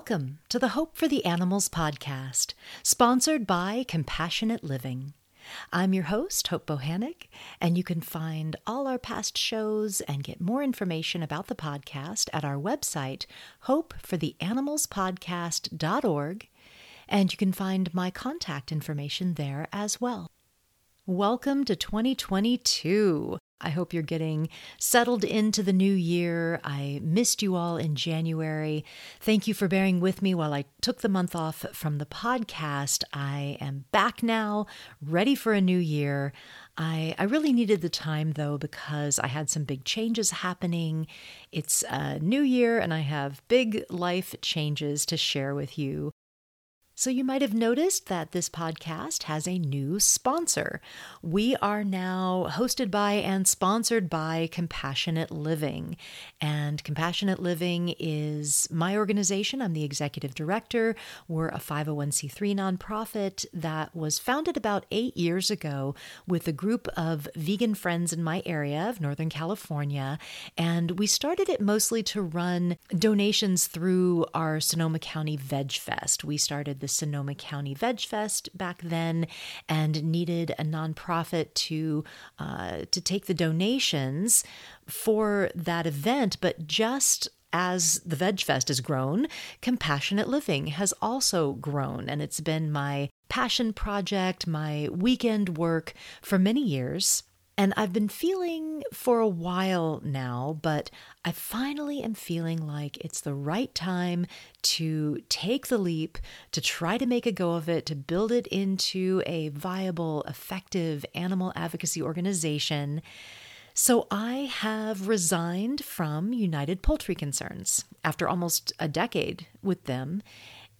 Welcome to the Hope for the Animals podcast, sponsored by Compassionate Living. I'm your host, Hope Bohanec, and you can find all our past shows and get more information about the podcast at our website, hopefortheanimalspodcast.org, and you can find my contact information there as well. Welcome to 2022. I hope you're getting settled into the new year. I missed you all in January. Thank you for bearing with me while I took the month off from the podcast. I am back now, ready for a new year. I, I really needed the time though because I had some big changes happening. It's a new year and I have big life changes to share with you. So, you might have noticed that this podcast has a new sponsor. We are now hosted by and sponsored by Compassionate Living. And Compassionate Living is my organization. I'm the executive director. We're a 501c3 nonprofit that was founded about eight years ago with a group of vegan friends in my area of Northern California. And we started it mostly to run donations through our Sonoma County Veg Fest. We started the Sonoma County Veg Fest back then and needed a nonprofit to uh, to take the donations for that event, but just as the Veg Fest has grown, Compassionate Living has also grown, and it's been my passion project, my weekend work for many years. And I've been feeling for a while now, but I finally am feeling like it's the right time to take the leap, to try to make a go of it, to build it into a viable, effective animal advocacy organization. So I have resigned from United Poultry Concerns after almost a decade with them.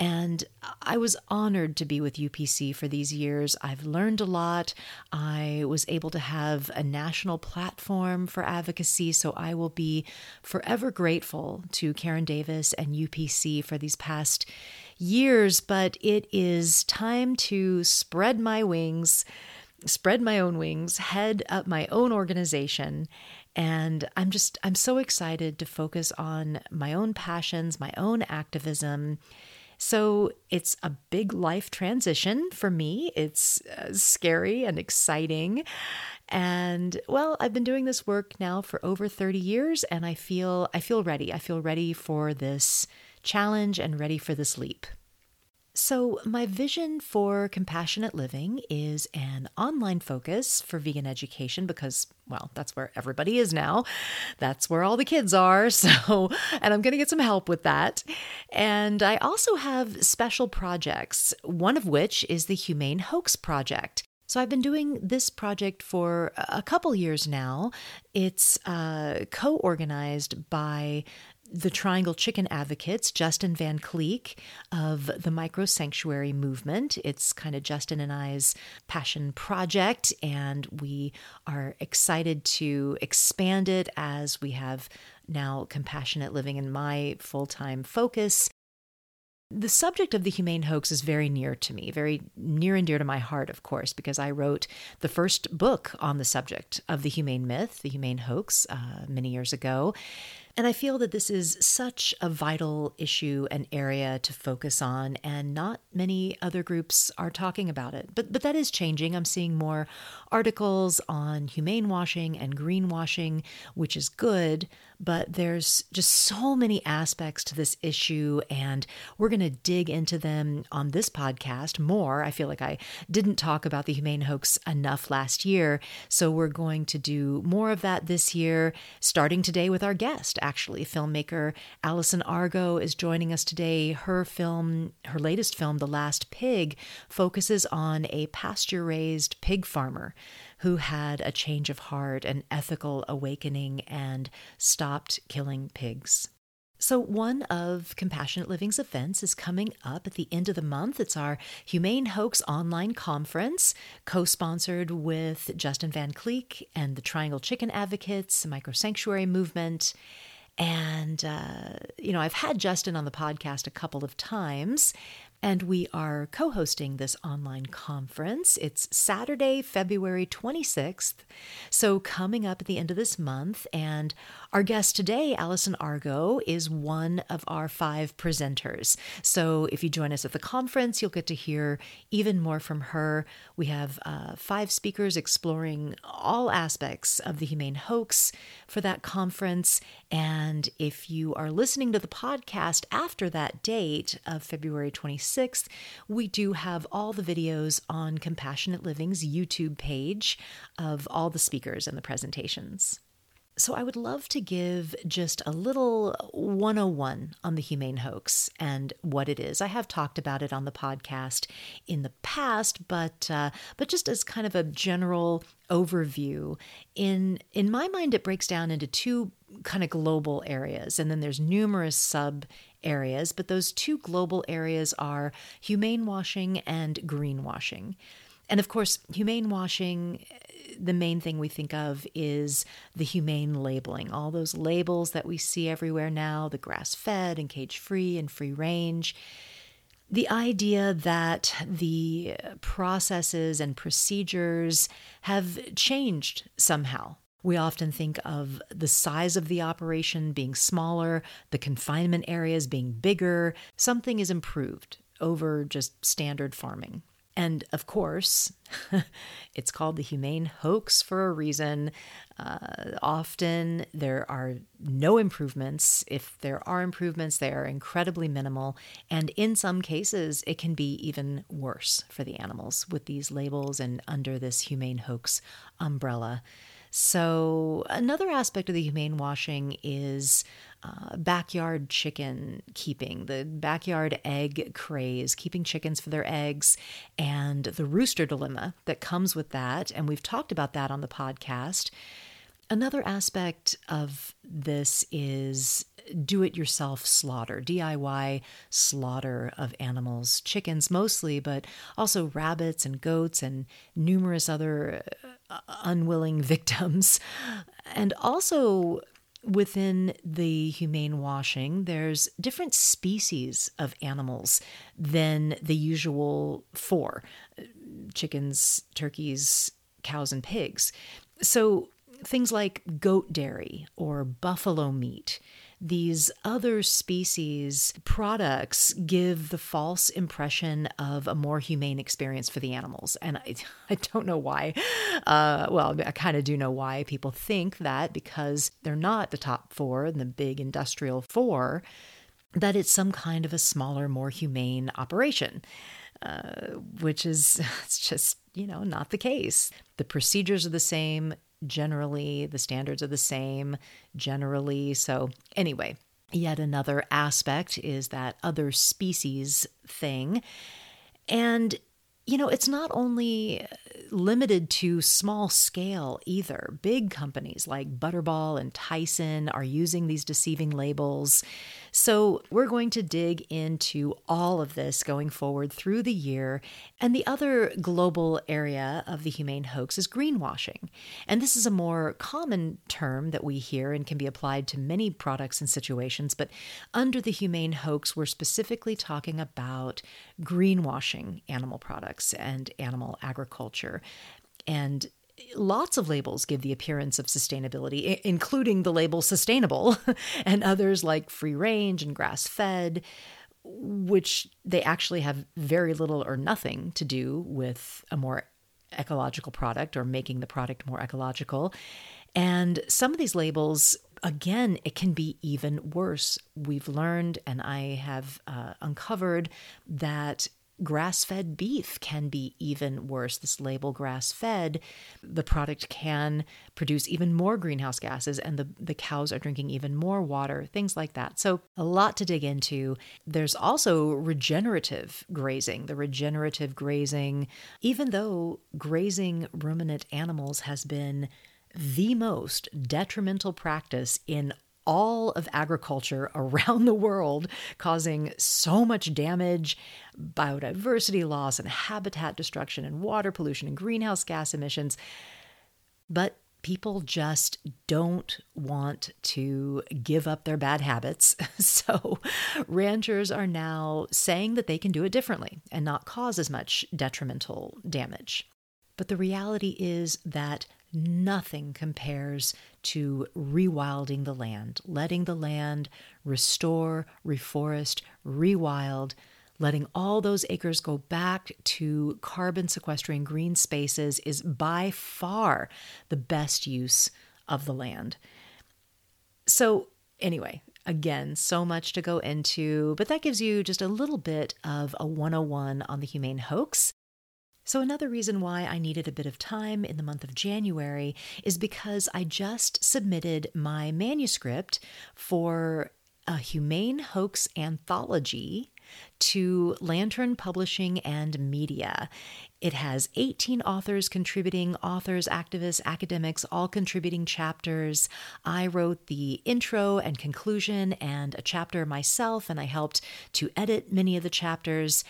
And I was honored to be with UPC for these years. I've learned a lot. I was able to have a national platform for advocacy. So I will be forever grateful to Karen Davis and UPC for these past years. But it is time to spread my wings, spread my own wings, head up my own organization. And I'm just, I'm so excited to focus on my own passions, my own activism so it's a big life transition for me. It's uh, scary and exciting. And well, I've been doing this work now for over 30 years and I feel I feel ready. I feel ready for this challenge and ready for this leap. So, my vision for compassionate living is an online focus for vegan education because, well, that's where everybody is now. That's where all the kids are. So, and I'm going to get some help with that. And I also have special projects, one of which is the Humane Hoax Project. So I've been doing this project for a couple years now. It's uh, co organized by the Triangle Chicken Advocates, Justin Van Kleeck of the Micro Sanctuary Movement. It's kind of Justin and I's passion project, and we are excited to expand it as we have now compassionate living in my full time focus. The subject of the humane hoax is very near to me, very near and dear to my heart, of course, because I wrote the first book on the subject of the humane myth, the humane hoax, uh, many years ago. And I feel that this is such a vital issue and area to focus on, and not many other groups are talking about it. But, but that is changing. I'm seeing more articles on humane washing and greenwashing, which is good, but there's just so many aspects to this issue, and we're going to dig into them on this podcast more. I feel like I didn't talk about the humane hoax enough last year, so we're going to do more of that this year, starting today with our guest actually. Filmmaker Allison Argo is joining us today. Her film, her latest film, The Last Pig, focuses on a pasture raised pig farmer who had a change of heart, an ethical awakening, and stopped killing pigs. So, one of Compassionate Living's events is coming up at the end of the month. It's our Humane Hoax online conference, co sponsored with Justin Van Kleeck and the Triangle Chicken Advocates, the Micro Sanctuary Movement. And, uh, you know, I've had Justin on the podcast a couple of times. And we are co hosting this online conference. It's Saturday, February 26th. So, coming up at the end of this month. And our guest today, Allison Argo, is one of our five presenters. So, if you join us at the conference, you'll get to hear even more from her. We have uh, five speakers exploring all aspects of the humane hoax for that conference. And if you are listening to the podcast after that date of February 26th, 6th, we do have all the videos on Compassionate Living's YouTube page of all the speakers and the presentations. So, I would love to give just a little 101 on the humane hoax and what it is. I have talked about it on the podcast in the past, but uh, but just as kind of a general overview, in in my mind, it breaks down into two kind of global areas, and then there's numerous sub areas, but those two global areas are humane washing and greenwashing. And of course, humane washing, eh, the main thing we think of is the humane labeling. All those labels that we see everywhere now the grass fed and cage free and free range. The idea that the processes and procedures have changed somehow we often think of the size of the operation being smaller, the confinement areas being bigger. Something is improved over just standard farming. And of course, it's called the humane hoax for a reason. Uh, often there are no improvements. If there are improvements, they are incredibly minimal. And in some cases, it can be even worse for the animals with these labels and under this humane hoax umbrella. So, another aspect of the humane washing is uh, backyard chicken keeping, the backyard egg craze, keeping chickens for their eggs, and the rooster dilemma that comes with that. And we've talked about that on the podcast. Another aspect of this is do it yourself slaughter, DIY slaughter of animals, chickens mostly, but also rabbits and goats and numerous other uh, unwilling victims. And also within the humane washing, there's different species of animals than the usual four uh, chickens, turkeys, cows, and pigs. So things like goat dairy or buffalo meat these other species products give the false impression of a more humane experience for the animals. And I, I don't know why. Uh, well, I kind of do know why people think that because they're not the top four and the big industrial four, that it's some kind of a smaller, more humane operation. Uh, which is it's just you know not the case the procedures are the same generally the standards are the same generally so anyway yet another aspect is that other species thing and you know, it's not only limited to small scale either. Big companies like Butterball and Tyson are using these deceiving labels. So, we're going to dig into all of this going forward through the year. And the other global area of the humane hoax is greenwashing. And this is a more common term that we hear and can be applied to many products and situations. But under the humane hoax, we're specifically talking about greenwashing animal products and animal agriculture. And lots of labels give the appearance of sustainability, including the label sustainable, and others like free range and grass fed, which they actually have very little or nothing to do with a more ecological product or making the product more ecological. And some of these labels, again, it can be even worse. We've learned, and I have uh, uncovered that grass fed beef can be even worse. This label grass fed, the product can produce even more greenhouse gases, and the, the cows are drinking even more water, things like that. So, a lot to dig into. There's also regenerative grazing. The regenerative grazing, even though grazing ruminant animals has been the most detrimental practice in all of agriculture around the world, causing so much damage, biodiversity loss, and habitat destruction, and water pollution, and greenhouse gas emissions. But people just don't want to give up their bad habits. So, ranchers are now saying that they can do it differently and not cause as much detrimental damage. But the reality is that nothing compares to rewilding the land, letting the land restore, reforest, rewild, letting all those acres go back to carbon sequestering green spaces is by far the best use of the land. So, anyway, again, so much to go into, but that gives you just a little bit of a 101 on the humane hoax. So, another reason why I needed a bit of time in the month of January is because I just submitted my manuscript for a humane hoax anthology to Lantern Publishing and Media. It has 18 authors contributing, authors, activists, academics, all contributing chapters. I wrote the intro and conclusion and a chapter myself, and I helped to edit many of the chapters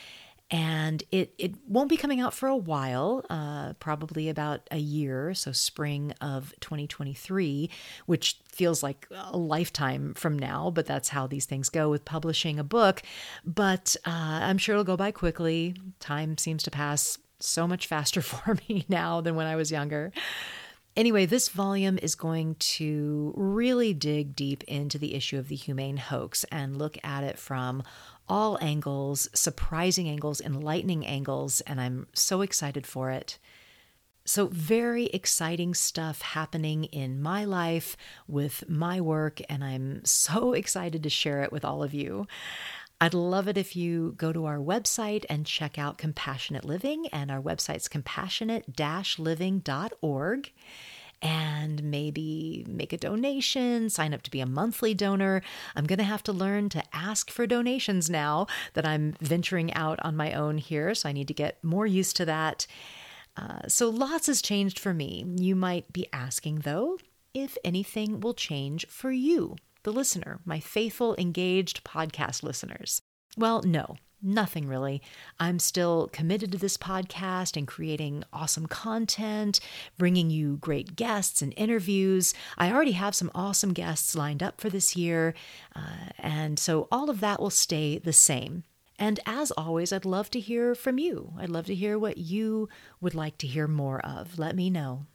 and it, it won't be coming out for a while, uh, probably about a year, so spring of 2023, which feels like a lifetime from now, but that's how these things go with publishing a book. But uh, I'm sure it'll go by quickly. Time seems to pass so much faster for me now than when I was younger. Anyway, this volume is going to really dig deep into the issue of the humane hoax and look at it from all angles, surprising angles, enlightening angles, and I'm so excited for it. So, very exciting stuff happening in my life with my work, and I'm so excited to share it with all of you. I'd love it if you go to our website and check out Compassionate Living, and our website's compassionate living.org and maybe make a donation, sign up to be a monthly donor. I'm going to have to learn to ask for donations now that I'm venturing out on my own here. So I need to get more used to that. Uh, so lots has changed for me. You might be asking, though, if anything will change for you, the listener, my faithful, engaged podcast listeners. Well, no, Nothing really. I'm still committed to this podcast and creating awesome content, bringing you great guests and interviews. I already have some awesome guests lined up for this year, uh, and so all of that will stay the same. And as always, I'd love to hear from you. I'd love to hear what you would like to hear more of. Let me know.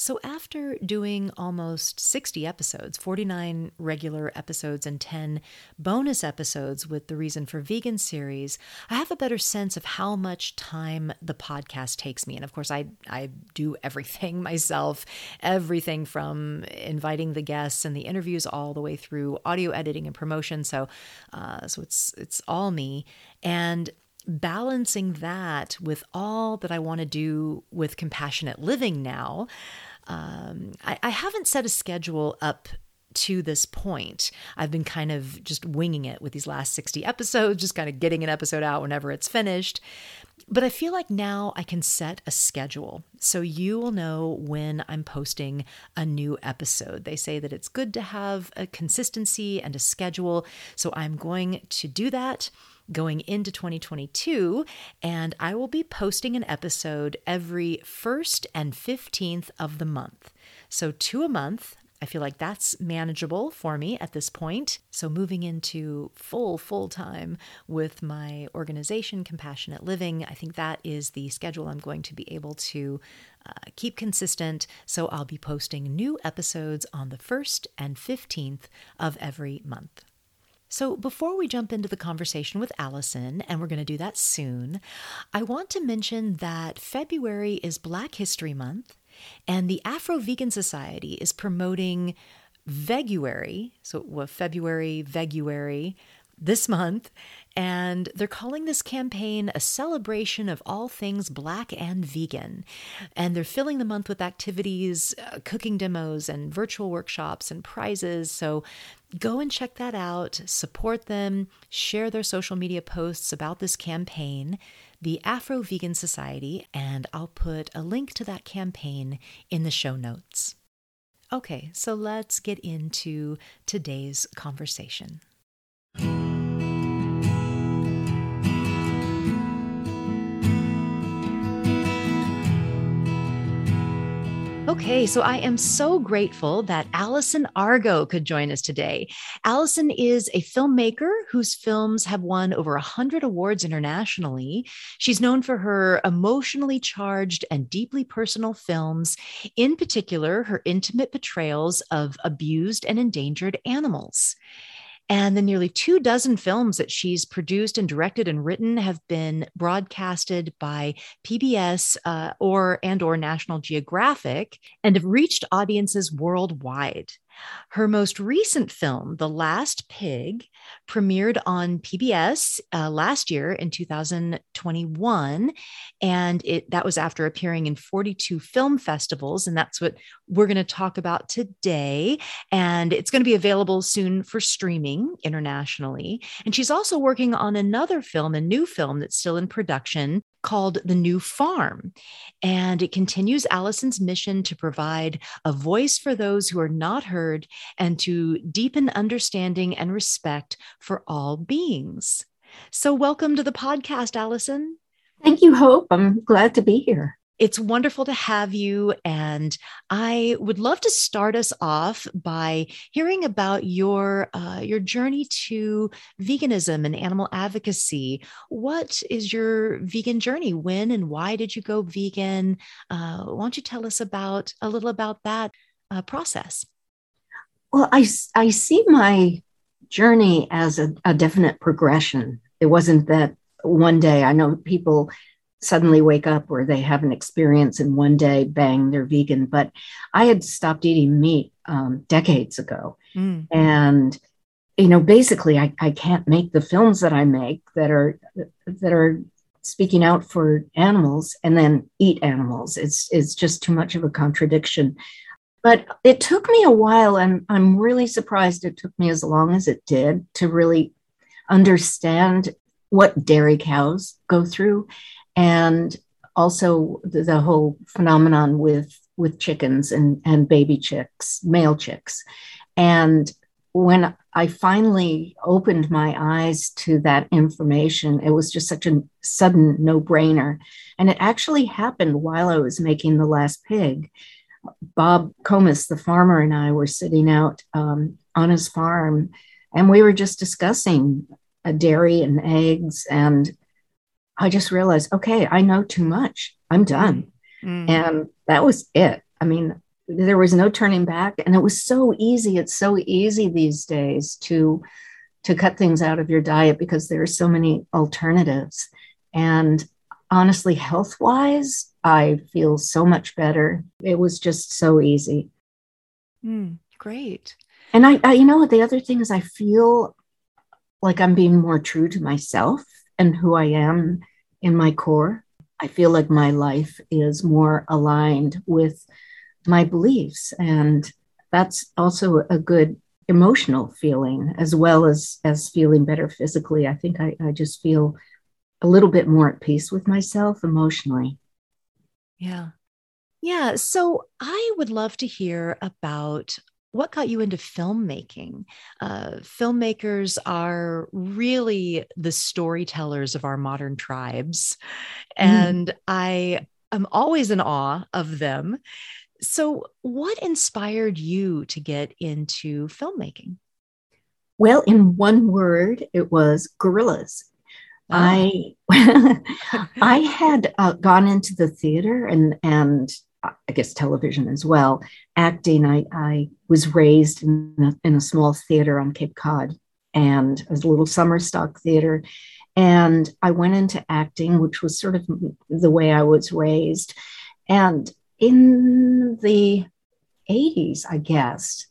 So, after doing almost 60 episodes, 49 regular episodes, and 10 bonus episodes with the Reason for Vegan series, I have a better sense of how much time the podcast takes me. And of course, I, I do everything myself everything from inviting the guests and the interviews all the way through audio editing and promotion. So, uh, so it's, it's all me. And balancing that with all that I want to do with compassionate living now, um, I, I haven't set a schedule up to this point. I've been kind of just winging it with these last 60 episodes, just kind of getting an episode out whenever it's finished. But I feel like now I can set a schedule so you will know when I'm posting a new episode. They say that it's good to have a consistency and a schedule. So I'm going to do that going into 2022, and I will be posting an episode every 1st and 15th of the month. So, two a month. I feel like that's manageable for me at this point. So, moving into full, full time with my organization, Compassionate Living, I think that is the schedule I'm going to be able to uh, keep consistent. So, I'll be posting new episodes on the 1st and 15th of every month. So, before we jump into the conversation with Allison, and we're going to do that soon, I want to mention that February is Black History Month, and the Afro Vegan Society is promoting Veguary, so February, Veguary, this month, and they're calling this campaign a celebration of all things black and vegan. And they're filling the month with activities, uh, cooking demos, and virtual workshops and prizes. So go and check that out, support them, share their social media posts about this campaign, the Afro Vegan Society, and I'll put a link to that campaign in the show notes. Okay, so let's get into today's conversation. Okay, so I am so grateful that Allison Argo could join us today. Allison is a filmmaker whose films have won over 100 awards internationally. She's known for her emotionally charged and deeply personal films, in particular, her intimate portrayals of abused and endangered animals. And the nearly two dozen films that she's produced and directed and written have been broadcasted by PBS uh, or and or National Geographic and have reached audiences worldwide. Her most recent film, The Last Pig, premiered on PBS uh, last year in 2021. And it, that was after appearing in 42 film festivals. And that's what we're going to talk about today. And it's going to be available soon for streaming internationally. And she's also working on another film, a new film that's still in production called The New Farm. And it continues Allison's mission to provide a voice for those who are not heard and to deepen understanding and respect for all beings. So, welcome to the podcast, Allison. Thank you, Hope. I'm glad to be here. It's wonderful to have you. And I would love to start us off by hearing about your, uh, your journey to veganism and animal advocacy. What is your vegan journey? When and why did you go vegan? Uh, why don't you tell us about a little about that uh, process? Well, I, I see my journey as a, a definite progression. It wasn't that one day, I know people suddenly wake up or they have an experience and one day bang they're vegan. But i had stopped eating meat um, decades ago. Mm. and you know basically I, I can't make the films that i make that are that are speaking out for animals and then eat animals. It's it's just too much of a contradiction. But it took me a while and i'm really surprised it took me as long as it did to really understand what dairy cows go through and also the, the whole phenomenon with with chickens and and baby chicks, male chicks, and when I finally opened my eyes to that information, it was just such a sudden no brainer. And it actually happened while I was making The Last Pig. Bob Comis, the farmer, and I were sitting out um, on his farm, and we were just discussing a dairy and eggs and I just realized, okay, I know too much. I'm done. Mm-hmm. And that was it. I mean, there was no turning back. And it was so easy. It's so easy these days to to cut things out of your diet because there are so many alternatives. And honestly, health wise, I feel so much better. It was just so easy. Mm, great. And I, I, you know, the other thing is, I feel like I'm being more true to myself and who I am in my core. I feel like my life is more aligned with my beliefs. And that's also a good emotional feeling as well as as feeling better physically. I think I, I just feel a little bit more at peace with myself emotionally. Yeah. Yeah. So I would love to hear about what got you into filmmaking? Uh, filmmakers are really the storytellers of our modern tribes. Mm. And I am always in awe of them. So, what inspired you to get into filmmaking? Well, in one word, it was gorillas. Oh. I I had uh, gone into the theater and and Uh, I guess television as well. Acting, I, I was raised in a, in a small theater on Cape Cod and a little summer stock theater. And I went into acting, which was sort of the way I was raised. And in the 80s, I guess,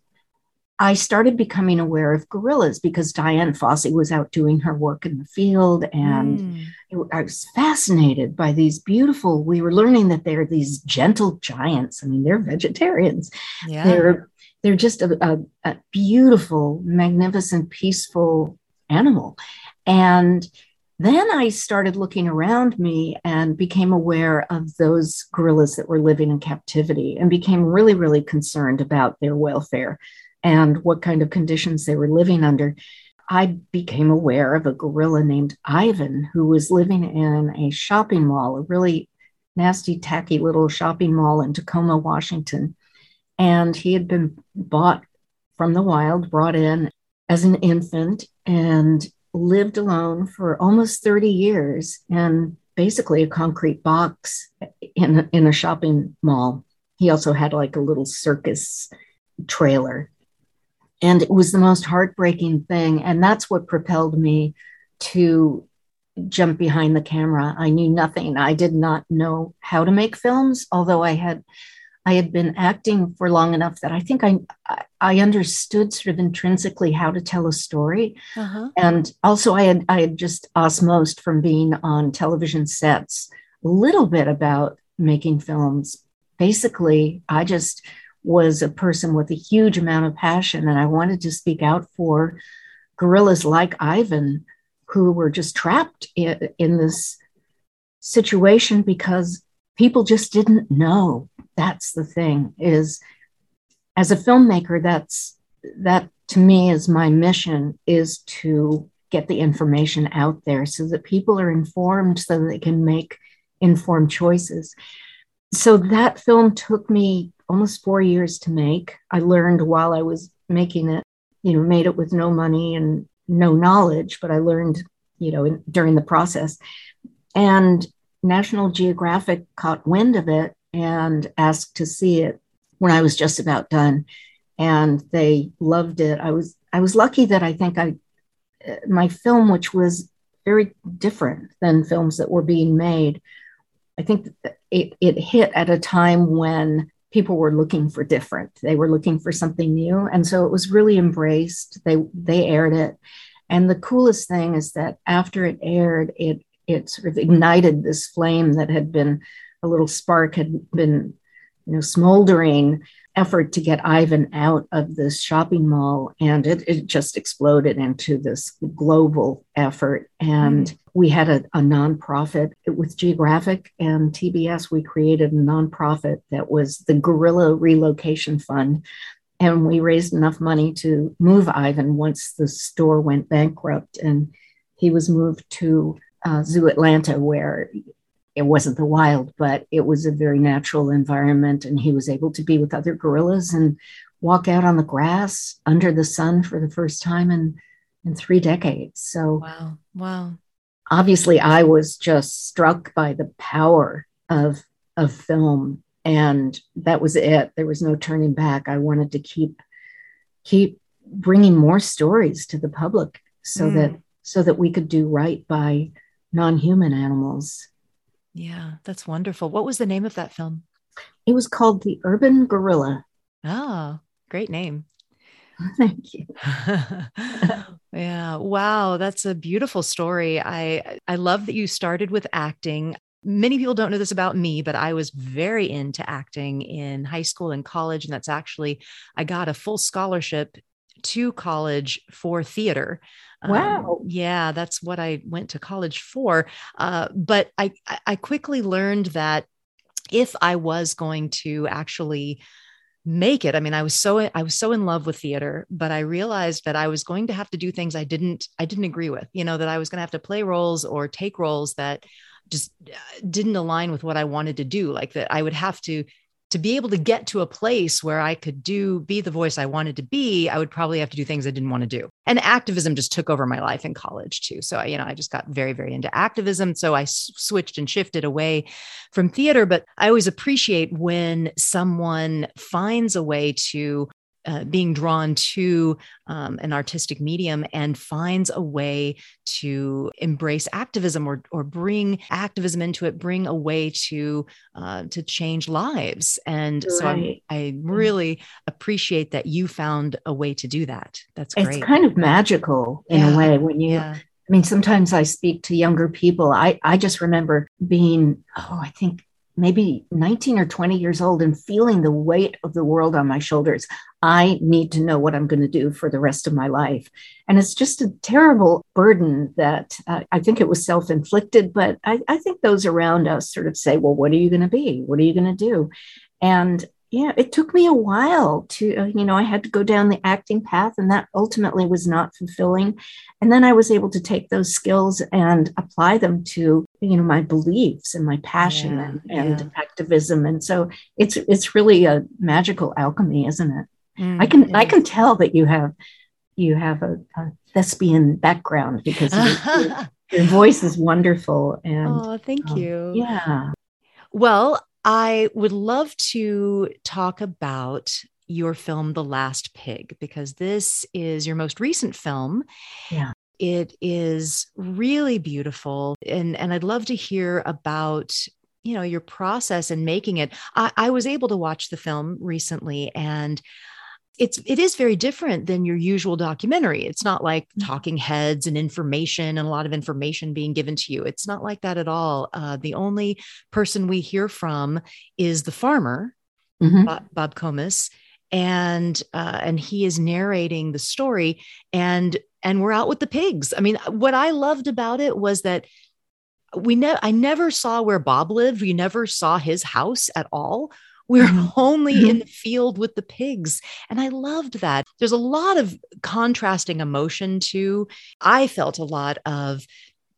I started becoming aware of gorillas because Dian Fossey was out doing her work in the field. And mm. it, I was fascinated by these beautiful, we were learning that they're these gentle giants. I mean, they're vegetarians. Yeah. They're, they're just a, a, a beautiful, magnificent, peaceful animal. And then I started looking around me and became aware of those gorillas that were living in captivity and became really, really concerned about their welfare and what kind of conditions they were living under, I became aware of a gorilla named Ivan who was living in a shopping mall, a really nasty, tacky little shopping mall in Tacoma, Washington. And he had been bought from the wild, brought in as an infant, and lived alone for almost 30 years in basically a concrete box in, in a shopping mall. He also had like a little circus trailer. And it was the most heartbreaking thing. And that's what propelled me to jump behind the camera. I knew nothing. I did not know how to make films, although I had I had been acting for long enough that I think I I understood sort of intrinsically how to tell a story, uh-huh. and also I had I had just osmosed from being on television sets a little bit about making films. Basically, I just was a person with a huge amount of passion, and I wanted to speak out for gorillas like Ivan, who were just trapped in, in this situation because people just didn't know. That's the thing is as a filmmaker that's that to me is my mission is to get the information out there so that people are informed so that they can make informed choices. So that film took me almost four years to make i learned while i was making it you know made it with no money and no knowledge but i learned you know in, during the process and national geographic caught wind of it and asked to see it when I was just about done. And they loved it. I was I was lucky that I think I my film, which was very different than films that were being made, I think it, it hit at a time when people were looking for different. They were looking for something new. And so it was really embraced. They they aired it. And the coolest thing is that after it aired, it it sort of ignited this flame that had been a little spark had been, you know, smoldering effort to get Ivan out of this shopping mall. And it, it just exploded into this global effort. And mm. we had a, a nonprofit with Geographic and TBS. We created a nonprofit that was the Gorilla Relocation Fund. And we raised enough money to move Ivan once the store went bankrupt. And he was moved to uh, Zoo Atlanta, where it wasn't the wild, but it was a very natural environment. And he was able to be with other gorillas and walk out on the grass under the sun for the first time in, in three decades. So, wow. Wow. Obviously, I was just struck by the power of, of film. And that was it. There was no turning back. I wanted to keep, keep bringing more stories to the public so mm. that, so that we could do right by non-human animals yeah, that's wonderful. What was the name of that film? It was called The Urban Gorilla. Oh, great name. Thank you. yeah. Wow, that's a beautiful story. I I love that you started with acting. Many people don't know this about me, but I was very into acting in high school and college and that's actually I got a full scholarship to college for theater. Wow. Um, yeah, that's what I went to college for. Uh, but I, I quickly learned that if I was going to actually make it i mean i was so i was so in love with theater but i realized that i was going to have to do things i didn't i didn't agree with you know that i was going to have to play roles or take roles that just uh, didn't align with what i wanted to do like that i would have to to be able to get to a place where I could do be the voice I wanted to be, I would probably have to do things I didn't want to do. And activism just took over my life in college too. So, you know, I just got very, very into activism. So I s- switched and shifted away from theater. But I always appreciate when someone finds a way to uh, being drawn to um, an artistic medium and finds a way to embrace activism or, or bring activism into it, bring a way to uh, to change lives. And right. so I, I really appreciate that you found a way to do that. That's great. It's kind of magical in yeah. a way when you. Yeah. I mean, sometimes I speak to younger people. I, I just remember being, oh, I think maybe 19 or 20 years old and feeling the weight of the world on my shoulders. I need to know what I'm going to do for the rest of my life. And it's just a terrible burden that uh, I think it was self inflicted, but I, I think those around us sort of say, well, what are you going to be? What are you going to do? And yeah, it took me a while to, uh, you know, I had to go down the acting path, and that ultimately was not fulfilling. And then I was able to take those skills and apply them to you know my beliefs and my passion Yeah, and, and yeah. activism and so it's it's really a magical alchemy isn't it Mm, i can i can tell that you have you have a, a thespian background because your, is. your voice is wonderful and oh, thank um, you. yeah Well, I would love to talk about your film, The Last Pig, because this is your most recent film. Yeah. It is really beautiful. And, and I'd love to hear about you know your process in making it I, I was able to watch the film recently and it's it is very different than your usual documentary it's not like Mhm. talking heads and information and a lot of information being given to you it's not like that at all uh, the only person we hear from is the farmer Mhm. bob, bob comis and uh, and he is narrating the story and and we're out with the pigs i mean what i loved about it was that we ne- i never saw where bob lived we never saw his house at all we were Mhm. only in the field with the pigs and i loved that there's a lot of contrasting emotion too i felt a lot of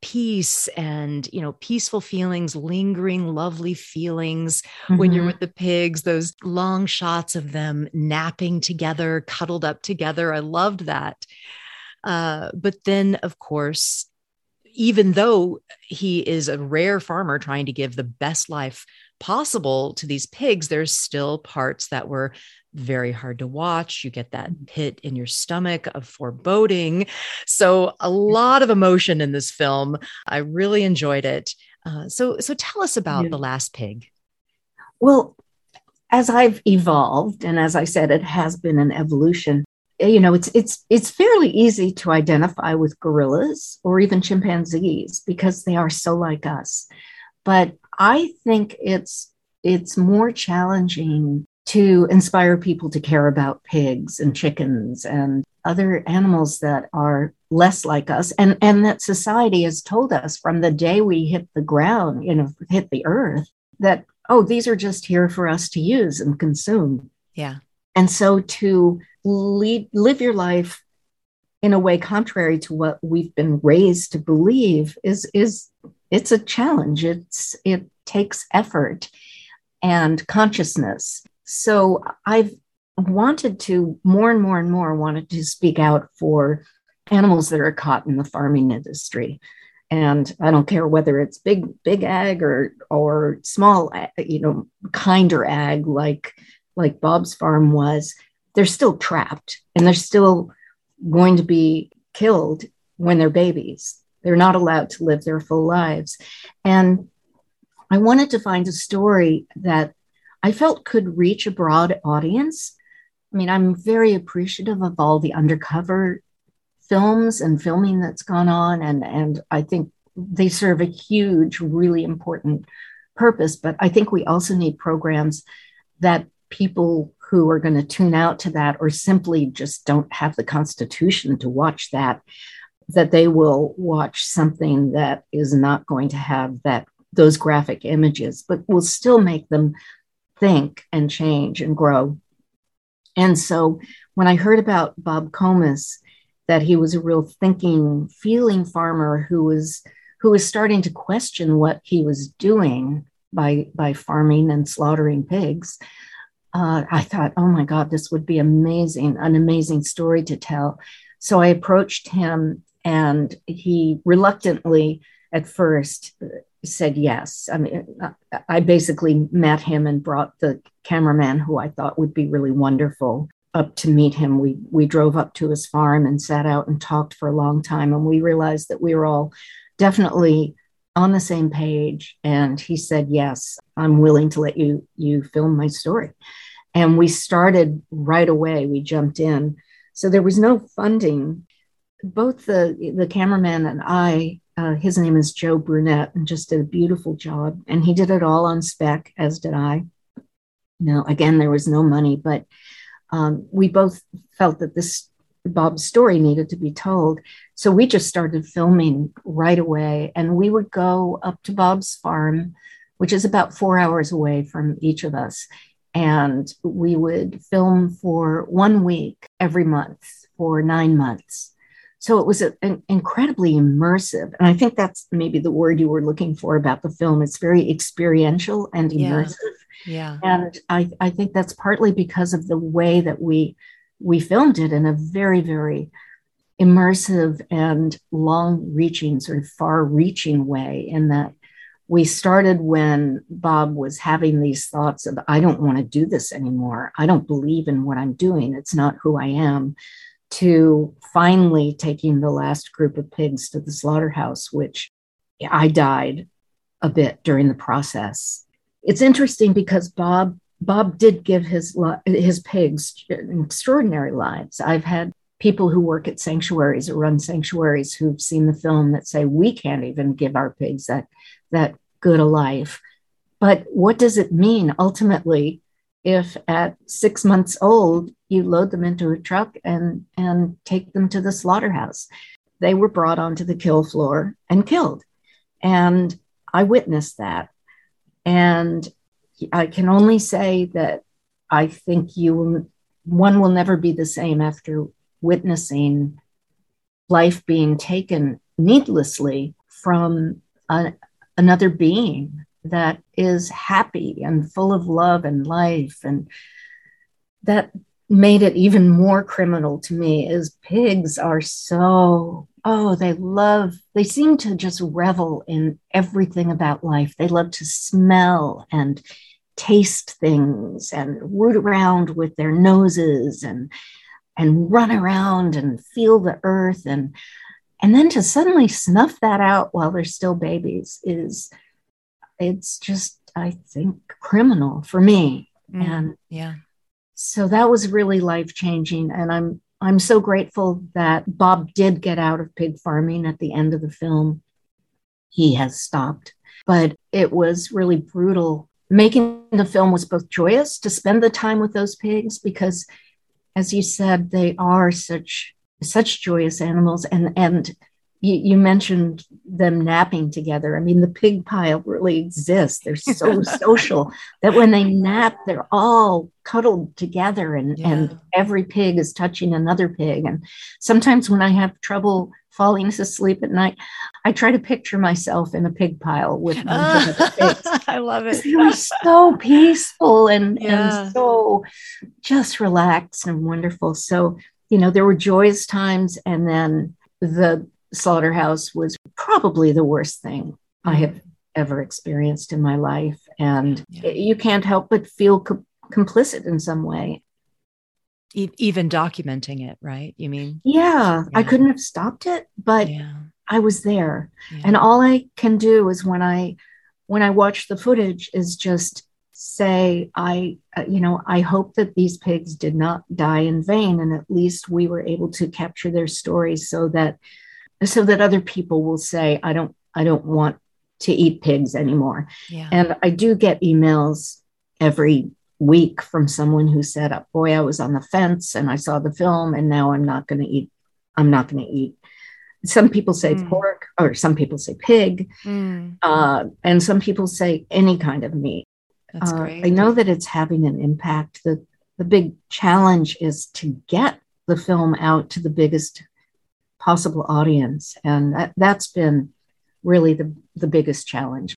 peace and you know peaceful feelings lingering lovely feelings when you're Mhm. with the pigs, those long shots of them napping together, cuddled up together. I loved that. Uh, but then, of course, even though he is a rare farmer trying to give the best life possible to these pigs, there's still parts that were very hard to watch. You get that pit in your stomach of foreboding. So, a lot of emotion in this film. I really enjoyed it. Uh, so, so tell us about Yeah. The Last Pig. Well, as I've evolved, and as I said, it has been an evolution. You know, it's it's it's fairly easy to identify with gorillas or even chimpanzees because they are so like us. But I think it's it's more challenging to inspire people to care about pigs and chickens and other animals that are less like us and and that society has told us from the day we hit the ground you know hit the earth that oh, these are just here for us to use and consume. Yeah. And so to lead, live your life in a way contrary to what we've been raised to believe is is it's a challenge. It's it takes effort and consciousness. So I've wanted to more and more and more wanted to speak out for animals that are caught in the farming industry and i don't care whether it's big big ag or or small you know kinder ag like like bob's farm was they're still trapped and they're still going to be killed when they're babies. They're not allowed to live their full lives. And i wanted to find a story that i felt could reach a broad audience. I mean i'm very appreciative of all the undercover films and filming that's gone on and and I think they serve a huge really important purpose. But I think we also need programs that people who are going to tune out to that or simply just don't have the constitution to watch that that they will watch something that is not going to have that those graphic images but will still make them think and change and grow and so when I heard about Bob Comis that he was a real thinking, feeling farmer who was who was starting to question what he was doing by by farming and slaughtering pigs. Uh, I thought, oh my God, this would be amazing, an amazing story to tell. So I approached him, and he reluctantly, at first, said yes. I mean, I basically met him and brought the cameraman, who I thought would be really wonderful, up to meet him. We we drove up to his farm and sat out and talked for a long time, and we realized that we were all definitely on the same page. And he said, "Yes, I'm willing to let you you film my story." And we started right away. We jumped in. So there was no funding. Both the the cameraman and I, uh, his name is Joe Brunette, and just did a beautiful job. And he did it all on spec, as did I. Now, again, there was no money, but um, we both felt that this Bob's story needed to be told. So we just started filming right away. And we would go up to Bob's farm, which is about four hours away from each of us. And we would film for one week every month for nine months. so it was a, an incredibly immersive and i think that's maybe the word you were looking for about the film it's very experiential and immersive yeah, yeah. and I, I think that's partly because of the way that we we filmed it in a very very immersive and long reaching sort of far reaching way in that we started when Bob was having these thoughts of, I don't want to do this anymore. I don't believe in what I'm doing. It's not who I am. To finally taking the last group of pigs to the slaughterhouse, which I died a bit during the process. It's interesting because Bob Bob did give his his pigs extraordinary lives. I've had people who work at sanctuaries or run sanctuaries who've seen the film that say we can't even give our pigs that that good a life. But what does it mean ultimately if at six months old you load them into a truck and, and take them to the slaughterhouse? They were brought onto the kill floor and killed. And I witnessed that. And I can only say that I think you one will never be the same after witnessing life being taken needlessly from a, another being that is happy and full of love and life. And that made it even more criminal to me is pigs are so oh they love they seem to just revel in everything about life. They love to smell and taste things and root around with their noses and and run around and feel the earth. And and then to suddenly snuff that out while they're still babies is it's just i think criminal for me. Mm, and yeah. so that was really life changing and i'm i'm so grateful that bob did get out of pig farming at the end of the film. He has stopped. But it was really brutal. Making the film was both joyous to spend the time with those pigs because as you said they are such such joyous animals and and you, you, mentioned them napping together. I mean, the pig pile really exists. They're so social that when they nap, they're all cuddled together and, yeah. and every pig is touching another pig. And sometimes when I have trouble falling asleep at night, I try to picture myself in a pig pile with uh, pigs. I love it. They're so peaceful and, yeah. and so just relaxed and wonderful. So, you know, there were joyous times and then the slaughterhouse was probably the worst thing I have ever experienced in my life. And yeah. you can't help but feel co- complicit in some way. E- even documenting it, right? You mean? Yeah, yeah. I couldn't have stopped it, but yeah. I was there. And all I can do is when I when I watch the footage is just say i uh, you know i hope that these pigs did not die in vain and at least we were able to capture their stories so that so that other people will say i don't i don't want to eat pigs anymore yeah. and i do get emails every week from someone who said oh, boy i was on the fence and i saw the film and now i'm not going to eat i'm not going to eat some people say mm. pork or some people say pig mm. uh, and some people say any kind of meat That's uh, great. i know that it's having an impact the, the big challenge is to get the film out to the biggest possible audience. And that, that's been really the, the biggest challenge.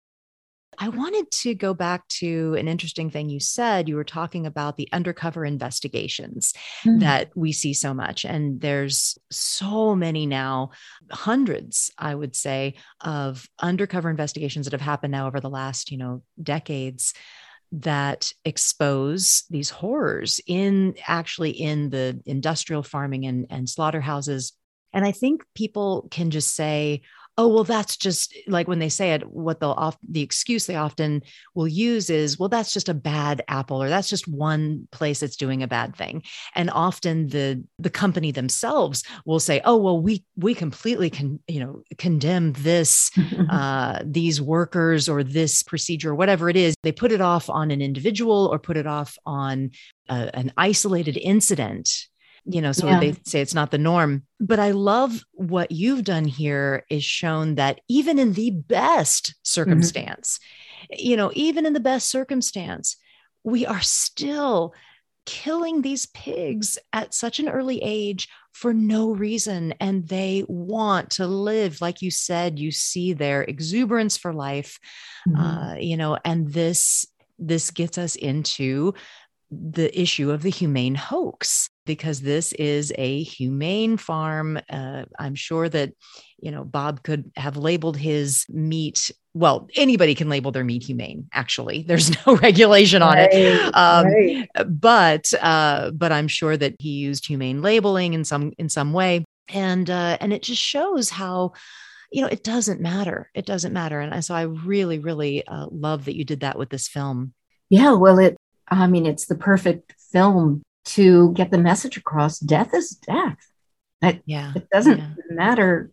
I wanted to go back to an interesting thing you said. You were talking about the undercover investigations mm. that we see so much. And there's so many now, hundreds, I would say, of undercover investigations that have happened now over the last, you know, decades that expose these horrors in actually in the industrial farming and, and slaughterhouses and I think people can just say, oh, well, that's just like when they say it, what they'll off the excuse they often will use is, well, that's just a bad apple, or that's just one place that's doing a bad thing. And often the the company themselves will say, oh, well, we we completely can, you know, condemn this, uh, these workers or this procedure, or whatever it is. They put it off on an individual or put it off on a, an isolated incident you know so yeah. they say it's not the norm but i love what you've done here is shown that even in the best mm-hmm. circumstance mm-hmm. you know even in the best circumstance we are still killing these pigs at such an early age for no reason and they want to live like you said you see their exuberance for life mm-hmm. uh, you know and this this gets us into the issue of the humane hoax because this is a humane farm. Uh, I'm sure that, you know, Bob could have labeled his meat. Well, anybody can label their meat humane. Actually, there's no regulation on right, it. Um, right. But uh, but I'm sure that he used humane labeling in some in some way, and uh, and it just shows how you know it doesn't matter. It doesn't matter, and so I really really uh, love that you did that with this film. Yeah, well, it I mean, it's the perfect film to get the message across. Death is death. It, yeah. It doesn't yeah. matter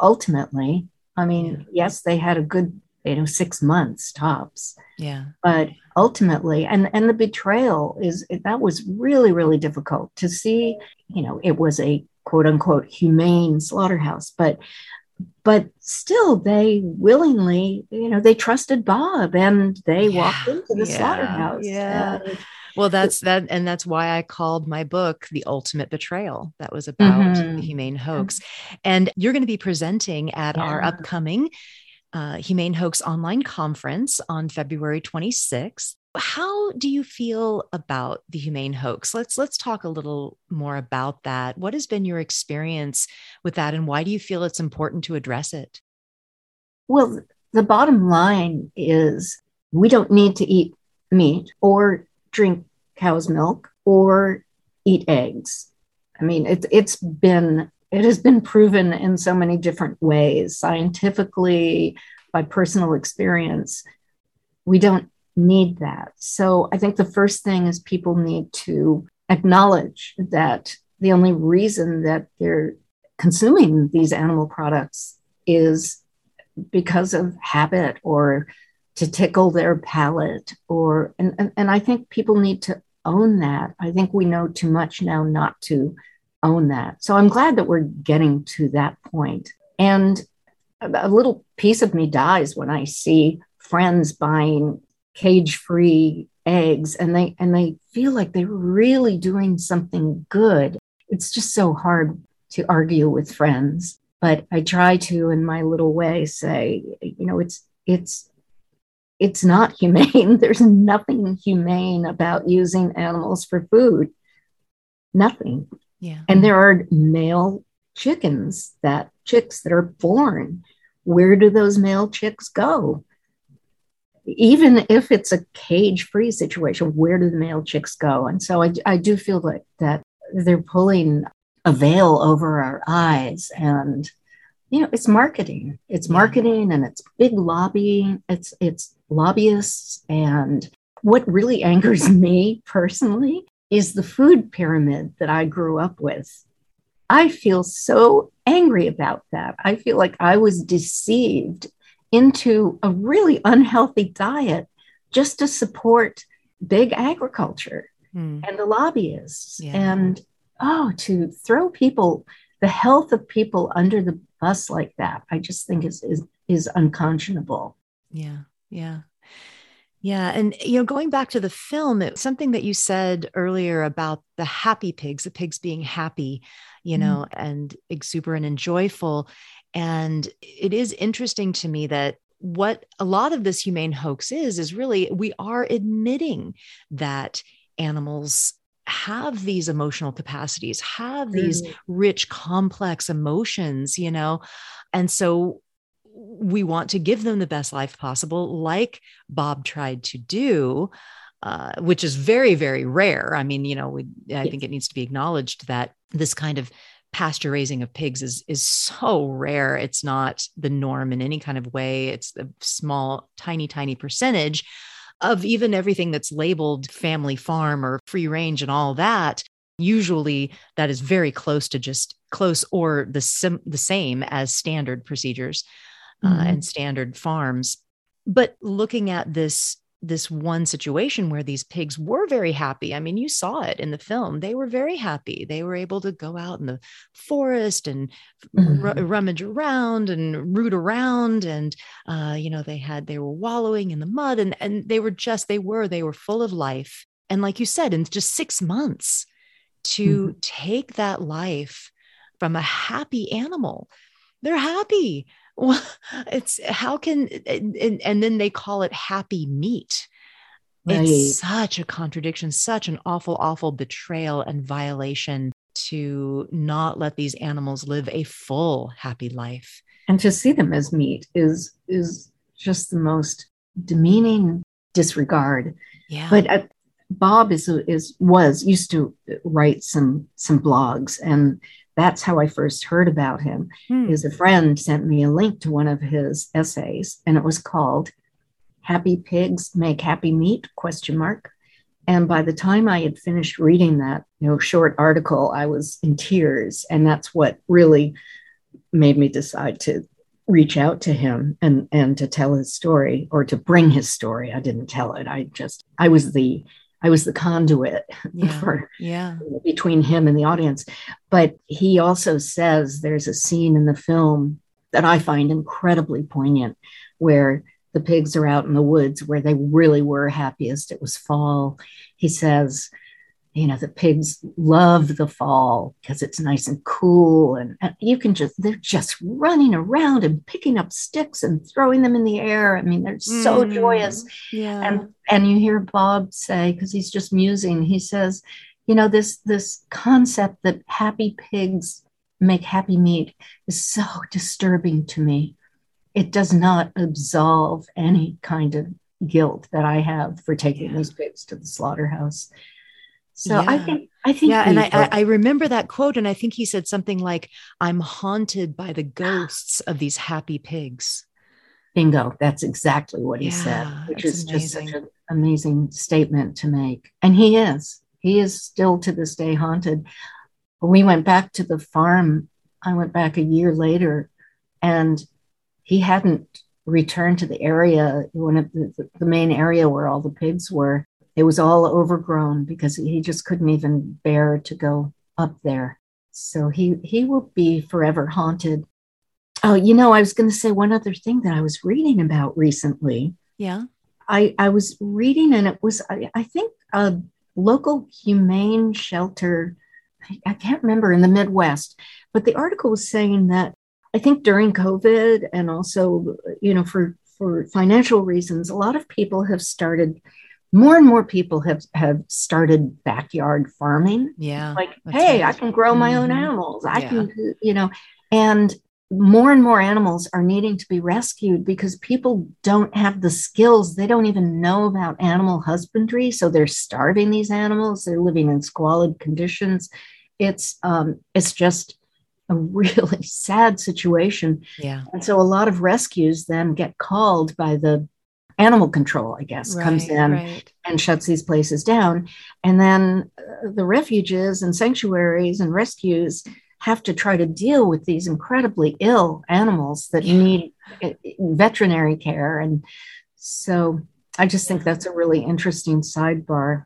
ultimately. I mean, yeah. yes, they had a good, you know, six months tops. Yeah. But ultimately, and and the betrayal is that was really, really difficult to see. You know, it was a quote unquote humane slaughterhouse, but but still they willingly you know they trusted bob and they yeah, walked into the yeah, slaughterhouse yeah well that's that and that's why i called my book the ultimate betrayal. That was about mm-hmm. the humane hoax. And you're going to be presenting at yeah. our upcoming uh, humane hoax online conference on february 26th how do you feel about the humane hoax? Let's let's talk a little more about that. What has been your experience with that and why do you feel it's important to address it? Well the bottom line is we don't need to eat meat or drink cow's milk or eat eggs i mean it, it's been it has been proven in so many different ways scientifically by personal experience we don't need that. So I think the first thing is people need to acknowledge that the only reason that they're consuming these animal products is because of habit or to tickle their palate or and, and, and I think people need to own that. I think we know too much now not to own that. So I'm glad that we're getting to that point. And a little piece of me dies when I see friends buying cage free eggs and they and they feel like they're really doing something good it's just so hard to argue with friends but i try to in my little way say you know it's it's it's not humane. There's nothing humane about using animals for food. Nothing. Yeah. And there are male chickens that chicks that are born. Where do those male chicks go? Even if it's a cage free situation, where do the male chicks go? And so I, I do feel like that they're pulling a veil over our eyes and you know it's marketing. It's marketing and it's big lobbying it's it's lobbyists. And what really angers me personally is the food pyramid that i grew up with. I feel so angry about that. I feel like i was deceived into a really unhealthy diet just to support big agriculture mm. and the lobbyists. Yeah. and oh to throw people the health of people under the bus like that i just think is is, is unconscionable yeah yeah yeah. And, you know, going back to the film, it, something that you said earlier about the happy pigs, the pigs being happy, you mm. know, and exuberant and joyful. And it is interesting to me that what a lot of this humane hoax is, is really we are admitting that animals have these emotional capacities, have these mm. rich, complex emotions, you know? And so we want to give them the best life possible, like Bob tried to do. Uh, which is very, very rare. I mean, you know, we, I yes. think it needs to be acknowledged that this kind of pasture raising of pigs is is so rare it's not the norm in any kind of way it's a small tiny tiny percentage of even everything that's labeled family farm or free range and all that usually that is very close to just close or the sim- the same as standard procedures uh, mm-hmm. and standard farms but looking at this this one situation where these pigs were very happy. I mean, you saw it in the film. They were very happy. They were able to go out in the forest and mm-hmm. r- rummage around and root around. And, uh, you know, they had, they were wallowing in the mud and, and they were just, they were, they were full of life. And like you said, in just six months, to mm-hmm. take that life from a happy animal. They're happy. Well, it's how can, and, and then they call it happy meat. Right. It's such a contradiction, such an awful, awful betrayal and violation to not let these animals live a full happy life. And to see them as meat is is just the most demeaning disregard. Yeah. But uh, Bob is is was used to write some some blogs, and that's how I first heard about him. Hmm. Is a friend sent me a link to one of his essays, and it was called "Happy Pigs Make Happy Meat?" question mark. And by the time I had finished reading that, you know, short article, I was in tears, and that's what really made me decide to reach out to him and and to tell his story or to bring his story. I didn't tell it. I just I was the I was the conduit yeah, for yeah between him and the audience. But he also says there's a scene in the film that I find incredibly poignant where the pigs are out in the woods where they really were happiest. It was fall. He says, you know the pigs love the fall because it's nice and cool and, and, you can just they're just running around and picking up sticks and throwing them in the air. I mean they're so mm, joyous. yeah. And and you hear bob say because he's just musing he says you know this this concept that happy pigs make happy meat is so disturbing to me. It does not absolve any kind of guilt that i have for taking yeah. these pigs to the slaughterhouse so yeah. I think I think yeah, and I, I remember that quote, and I think he said something like, "I'm haunted by the ghosts of these happy pigs." Bingo! That's exactly what he yeah, said, which is amazing. just such an amazing statement to make. And he is. He is still to this day haunted. We went back to the farm, I went back a year later, and he hadn't returned to the area, one of the, the main area where all the pigs were it was all overgrown because he just couldn't even bear to go up there. So he he will be forever haunted. Oh, you know, I was going to say one other thing that I was reading about recently. Yeah. I I was reading and it was I, I think a local humane shelter I, I can't remember in the Midwest, but the article was saying that I think during COVID and also, you know, for for financial reasons, a lot of people have started more and more people have have started backyard farming. Yeah like hey right. i can grow my mm-hmm. own animals. I yeah. can you know and more and more animals are needing to be rescued because people don't have the skills. They don't even know about animal husbandry so they're starving these animals. They're living in squalid conditions. It's um it's just a really sad situation. Yeah. And so a lot of rescues then get called by the animal control, I guess, right, comes in right. and shuts these places down. And then uh, the refuges and sanctuaries and rescues have to try to deal with these incredibly ill animals that yeah. need uh, veterinary care. And so I just think that's a really interesting sidebar.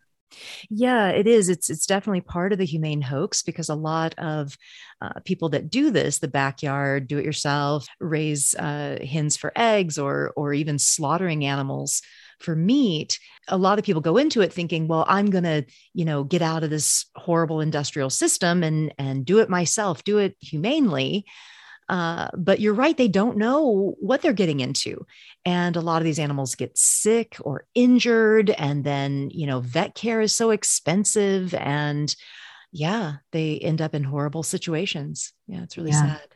Yeah, it is. It's it's definitely part of the humane hoax because a lot of uh, people that do this, the backyard, do it yourself, raise uh, hens for eggs, or or even slaughtering animals for meat. A lot of people go into it thinking, well, I'm going to, you know, get out of this horrible industrial system and and do it myself, do it humanely. Uh, but you're right, they don't know what they're getting into. And a lot of these animals get sick or injured. And then, you know, vet care is so expensive. And yeah, they end up in horrible situations. Yeah, it's really yeah. sad.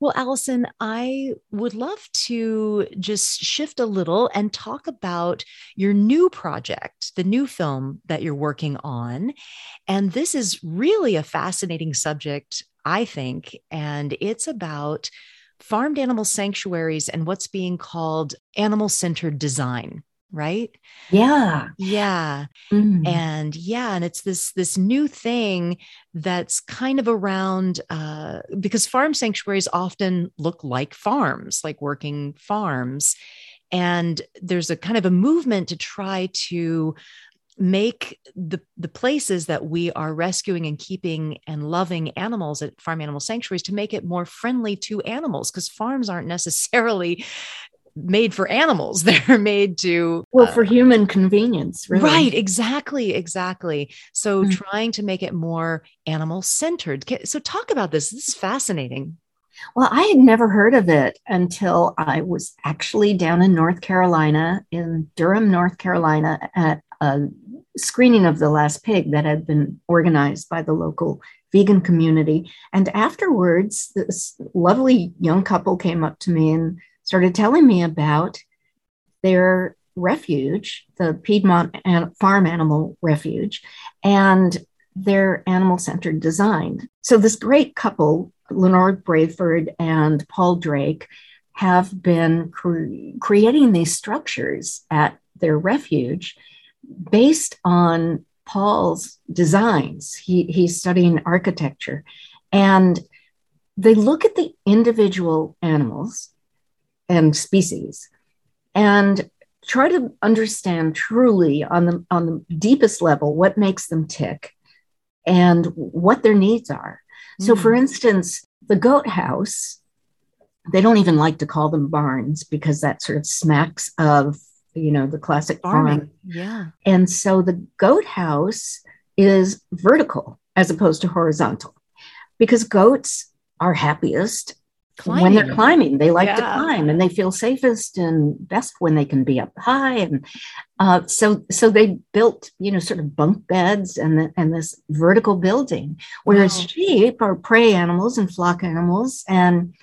Well, Allison, I would love to just shift a little and talk about your new project, the new film that you're working on. And this is really a fascinating subject I think. And it's about farmed animal sanctuaries and what's being called animal centered design right yeah yeah mm. and yeah and it's this this new thing that's kind of around uh, because farm sanctuaries often look like farms like working farms and there's a kind of a movement to try to make the the places that we are rescuing and keeping and loving animals at farm animal sanctuaries to make it more friendly to animals because farms aren't necessarily made for animals. They're made to well uh, for human convenience, really. Right, exactly, exactly. So mm-hmm. trying to make it more animal centered. So talk about this. This is fascinating. Well, I had never heard of it until I was actually down in North Carolina, in Durham, North Carolina, at a screening of The Last Pig that had been organized by the local vegan community. And afterwards, this lovely young couple came up to me and started telling me about their refuge, the Piedmont Farm Animal Refuge, and their animal centered design. So, this great couple, Lenore Braford and Paul Drake, have been cre- creating these structures at their refuge based on Paul's designs. He, he's studying architecture. And they look at the individual animals and species and try to understand truly on the, on the deepest level what makes them tick and what their needs are. Mm. So, for hmm. instance, the goat house, they don't even like to call them barns because that sort of smacks of you know, the classic farming. farm. Yeah. And so the goat house is vertical as opposed to horizontal because goats are happiest climbing. when they're climbing. They like yeah. to climb and they feel safest and best when they can be up high. And uh, so, so they built, you know, sort of bunk beds and, the, and this vertical building, whereas wow. sheep are prey animals and flock animals. And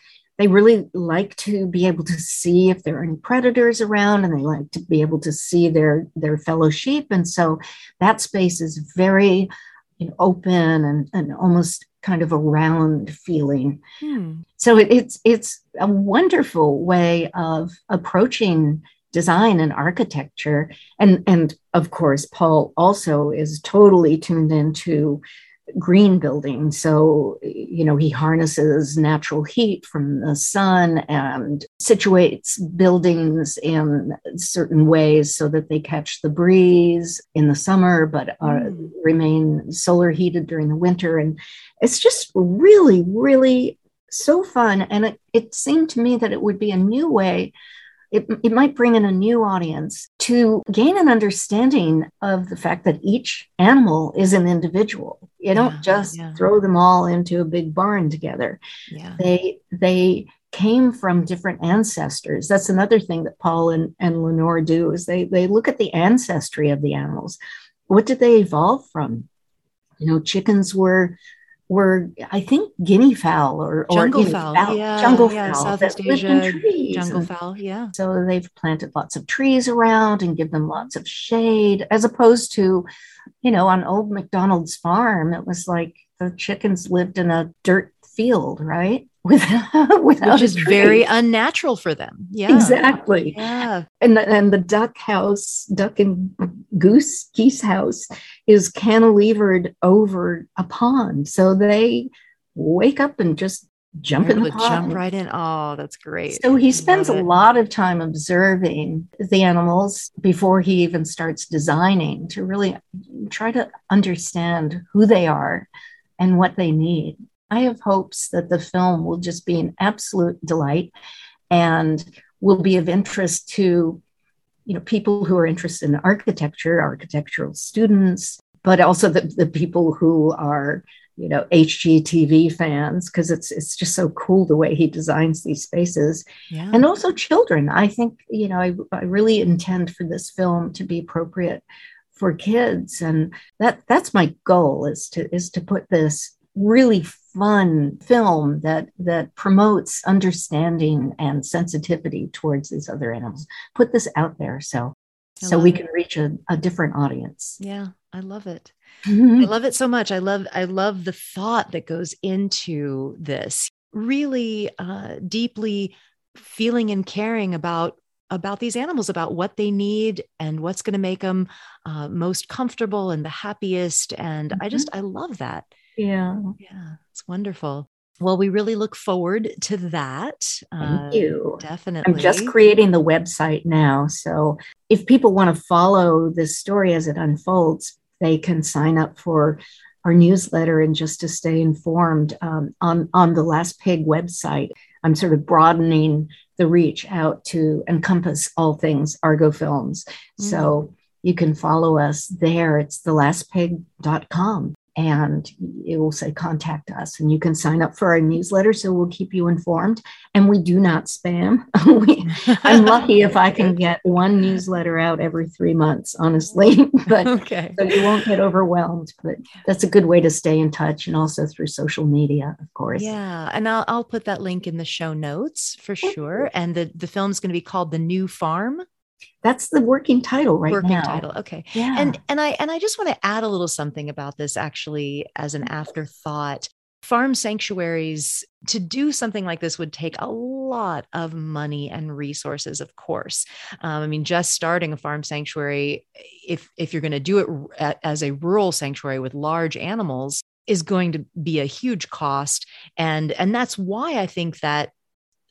they really like to be able to see if there are any predators around and they like to be able to see their their fellow sheep. And so that space is very you know, open and, and almost kind of a round feeling. Hmm. so it, it's it's a wonderful way of approaching design and architecture. And and of course paul also is totally tuned into green building. So, you know, he harnesses natural heat from the sun and situates buildings in certain ways so that they catch the breeze in the summer, but uh, mm. remain solar heated during the winter. And it's just really, really so fun. And it, it seemed to me that it would be a new way it, it might bring in a new audience to gain an understanding of the fact that each animal is an individual. You don't just yeah. throw them all into a big barn together. Yeah. They they came from different ancestors. That's another thing that Paul and, and Lenore do is they they look at the ancestry of the animals. What did they evolve from? You know, chickens were were I think guinea fowl or, jungle fowl, fowl yeah, jungle yeah, fowl Southeast Asia, jungle and fowl, yeah. So they've planted lots of trees around and give them lots of shade, as opposed to, you know, on old McDonald's farm, it was like the chickens lived in a dirt field, right? Without, without which is very unnatural for them. Yeah, exactly. Yeah, and the, and the duck house, duck and goose geese house, is cantilevered over a pond, so they wake up and just jump in the pond. Jump right in. Oh, that's great. So he spends a lot of time observing the animals before he even starts designing to really try to understand who they are and what they need. I have hopes that the film will just be an absolute delight and will be of interest to you know people who are interested in architecture architectural students but also the, the people who are you know hgtv fans because it's it's just so cool the way he designs these spaces. Yeah. and also children. I think you know I, I really intend for this film to be appropriate for kids. And that that's my goal is to is to put this really fun film that that promotes understanding and sensitivity towards these other animals. Put this out there so so we can reach a, a different audience. Yeah i love it. Mm-hmm. i love it so much. I love i love the thought that goes into this. Really uh, deeply feeling and caring about about these animals about what they need and what's going to make them uh, most comfortable and the happiest. And mm-hmm. i just i love that yeah. Yeah. It's wonderful. Well, we really look forward to that. Thank uh, you. Definitely. I'm just creating the website now. So if people want to follow this story as it unfolds, they can sign up for our newsletter and just to stay informed um, on, on the Last Pig website. I'm sort of broadening the reach out to encompass all things Argo Films. Mm. So you can follow us there. It's thelastpig.com and it will say contact us and you can sign up for our newsletter so we'll keep you informed. And we do not spam. We, i'm lucky if i can get one newsletter out every three months honestly but okay. so you won't get overwhelmed but that's a good way to stay in touch and also through social media of course. Yeah and i'll, I'll put that link in the show notes for sure and the, the film's going to be called the new farm that's the working title right working now. title okay. Yeah. And and i and i just want to add a little something about this actually as an afterthought. Farm sanctuaries to do something like this would take a lot of money and resources of course. Um, i mean just starting a farm sanctuary if if you're going to do it as a rural sanctuary with large animals is going to be a huge cost. And and that's why i think that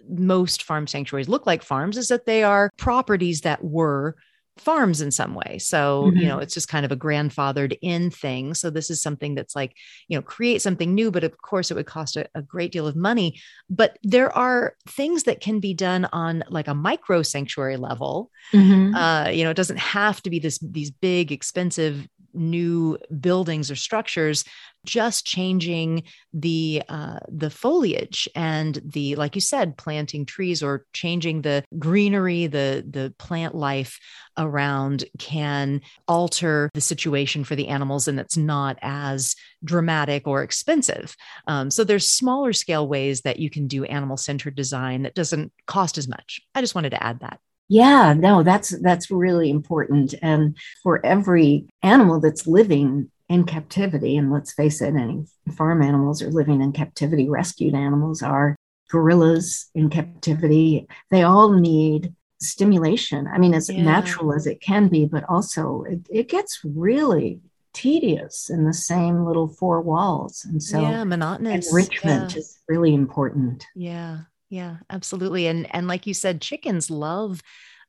most farm sanctuaries look like farms is that they are properties that were farms in some way. So, mm-hmm. you know, it's just kind of a grandfathered in thing. So, this is something that's like, you know, create something new, but of course, it would cost a, a, great deal of money. But there are things that can be done on like a micro sanctuary level. Mm-hmm. Uh, you know, it doesn't have to be this these big, expensive new buildings or structures just changing the uh, the foliage and the like you said planting trees or changing the greenery the the plant life around can alter the situation for the animals and it's not as dramatic or expensive. Um, so there's smaller scale ways that you can do animal centered design that doesn't cost as much. I just wanted to add that. Yeah, no, that's that's really important. And for every animal that's living in captivity, and let's face it, any farm animals are living in captivity, rescued animals are gorillas in captivity. They all need stimulation. I mean, as yeah. natural as it can be, but also it, it gets really tedious in the same little four walls. And so yeah, monotonous enrichment yeah. is really important. Yeah. Yeah, absolutely. And and like you said, chickens love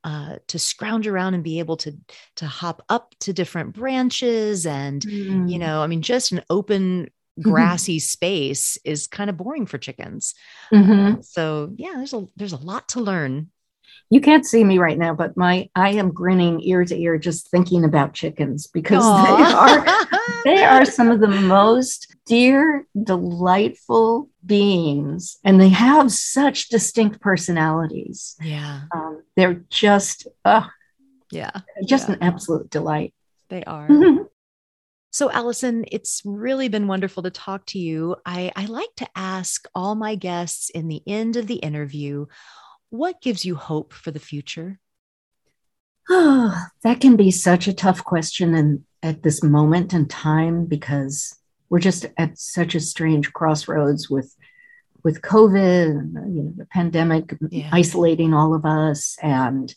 uh, to scrounge around and be able to to hop up to different branches and mm. you know i mean just an open mm-hmm. grassy mm-hmm. space is kind of boring for chickens mm-hmm. uh, so yeah there's a there's a lot to learn you can't see me right now, but my I am grinning ear to ear just thinking about chickens because Aww. they are they are some of the most dear, delightful beings, and they have such distinct personalities. Yeah, um, they're just uh, yeah, just yeah. an absolute delight. They are. Mm-hmm. So, Allison, it's really been wonderful to talk to you. I, I like to ask all my guests in the end of the interview what gives you hope for the future? Oh, that can be such a tough question and at this moment in time because we're just at such a strange crossroads with with COVID and uh, you know the pandemic yeah. isolating all of us and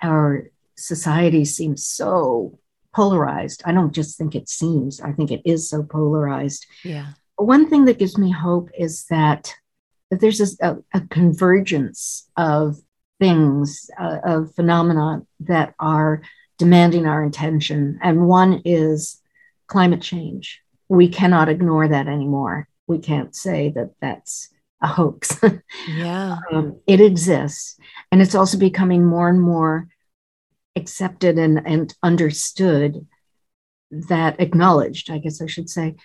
our society seems so polarized. I don't just think it seems, I think it is so polarized. Yeah. One thing that gives me hope is that that there's a, a convergence of things, uh, of phenomena that are demanding our attention. And one is climate change. We cannot ignore that anymore. We can't say that that's a hoax. yeah. Um, it exists. And it's also becoming more and more accepted and, and understood that acknowledged, I guess I should say,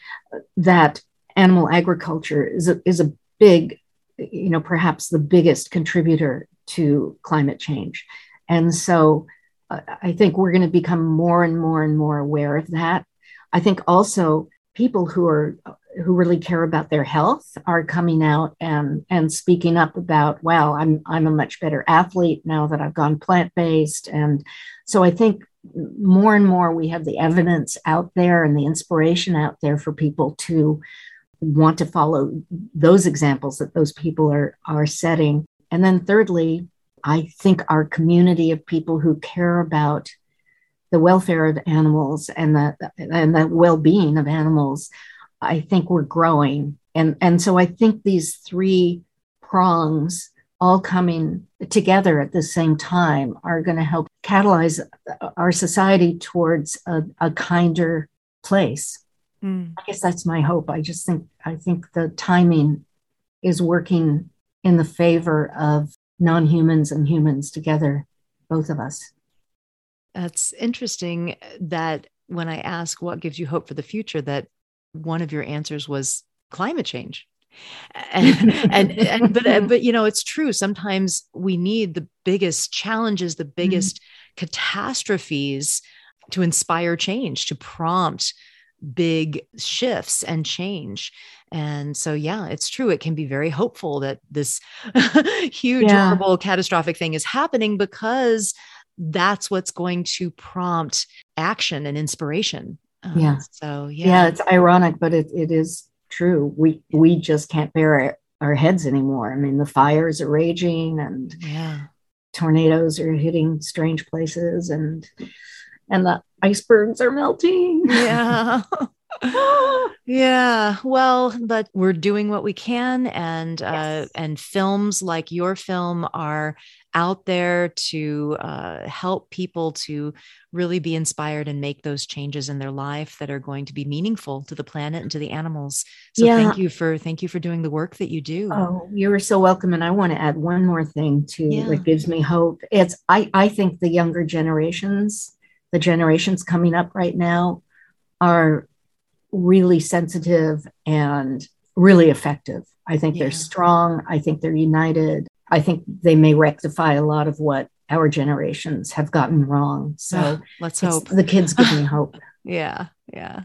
that animal agriculture is a, is a big you know, perhaps the biggest contributor to climate change. And so uh, I think we're going to become more and more and more aware of that. I think also people who are who really care about their health are coming out and and speaking up about wow i'm i'm a much better athlete now that i've gone plant-based and so i think more and more we have the evidence out there and the inspiration out there for people to want to follow those examples that those people are are setting. And then thirdly i think our community of people who care about the welfare of animals and the and the well-being of animals i think we're growing. And and so i think these three prongs all coming together at the same time are going to help catalyze our society towards a, a kinder place Mm. I guess that's my hope. I just think I think the timing is working in the favor of non humans and humans together, both of us. That's interesting that when I ask what gives you hope for the future, that one of your answers was climate change. and, and, and but but you know it's true sometimes we need the biggest challenges the mm-hmm. biggest mm-hmm. catastrophes to inspire change to prompt big shifts and change. And so yeah it's true it can be very hopeful that this huge yeah. horrible catastrophic thing is happening because that's what's going to prompt action and inspiration. Um, yeah. so yeah. Yeah it's ironic but it, it is true. We we just can't bear our, our heads anymore. I mean the fires are raging and yeah. tornadoes are hitting strange places and and the icebergs are melting. Yeah. Yeah. Well but we're doing what we can and uh, yes. uh, and films like your film are out there to uh, help people to really be inspired and make those changes in their life that are going to be meaningful to the planet and to the animals. So yeah. thank you for thank you for doing the work that you do. Oh you're so welcome. And i want to add one more thing to yeah. that gives me hope. It's i i think the younger generations the generations coming up right now are really sensitive and really effective. I think yeah. they're strong. I think they're united. I think they may rectify a lot of what our generations have gotten wrong. So let's hope the kids give me hope. yeah. Yeah.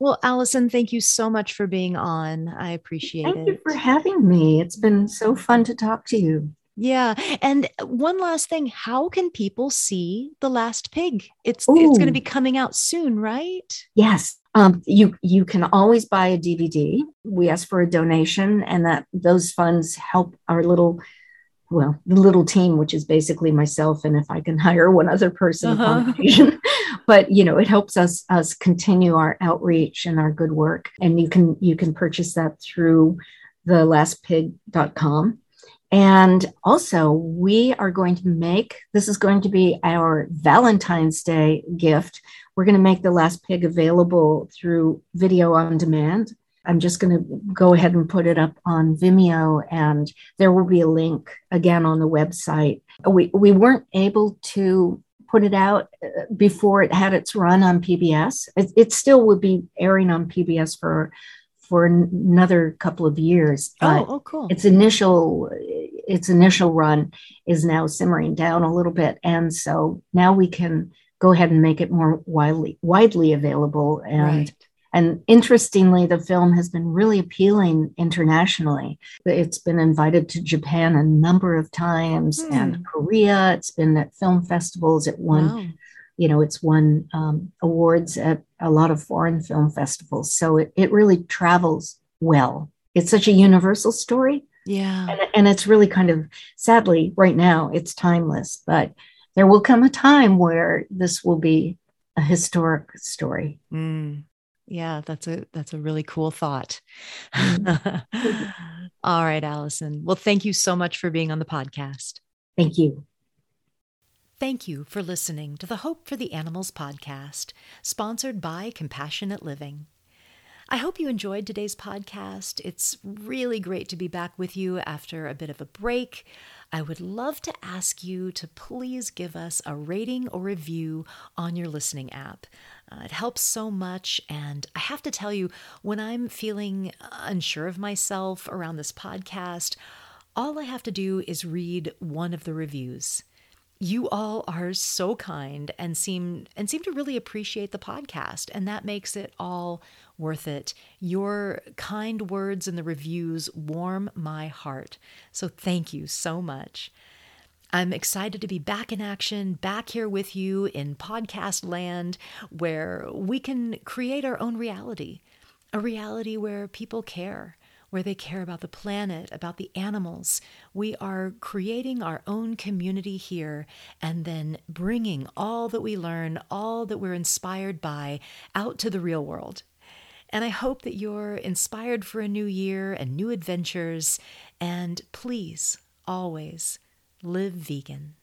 Well, Allison, thank you so much for being on. I appreciate thank it. Thank you for having me. It's been so fun to talk to you. Yeah. And one last thing, how can people see The Last Pig? It's Ooh. it's going to be coming out soon, right? Yes. Um, you you can always buy a DVD. We ask for a donation, and that those funds help our little, well, the little team, which is basically myself, and if I can hire one other person uh-huh. but you know, it helps us us continue our outreach and our good work. And you can you can purchase that through the lastpig.com and also, we are going to make this is going to be our Valentine's Day gift. We're going to make the last pig available through video on demand. I'm just going to go ahead and put it up on Vimeo, and there will be a link again on the website. We, we weren't able to put it out uh, before it had its run on PBS. It, it still would be airing on PBS for for another couple of years. oh, oh, cool. Its initial its initial run is now simmering down a little bit, and so now we can go ahead and make it more widely widely available. And right. and interestingly, the film has been really appealing internationally. It's been invited to Japan a number of times, hmm. and Korea. It's been at film festivals. It won. Wow you know it's won um, awards at a lot of foreign film festivals so it, it really travels well it's such a universal story yeah and, and it's really kind of sadly right now it's timeless but there will come a time where this will be a historic story mm. yeah that's a that's a really cool thought mm. all right allison well thank you so much for being on the podcast thank you Thank you for listening to the Hope for the Animals podcast, sponsored by Compassionate Living. I hope you enjoyed today's podcast. It's really great to be back with you after a bit of a break. I would love to ask you to please give us a rating or review on your listening app. Uh, it helps so much. And I have to tell you, when I'm feeling unsure of myself around this podcast, all I have to do is read one of the reviews you all are so kind and seem and seem to really appreciate the podcast and that makes it all worth it. Your kind words and the reviews warm my heart. So thank you so much. I'm excited to be back in action, back here with you in podcast land where we can create our own reality, a reality where people care, where they care about the planet, about the animals. We are creating our own community here and then bringing all that we learn, all that we're inspired by, out to the real world. And I hope that you're inspired for a new year and new adventures. And please, always, live vegan.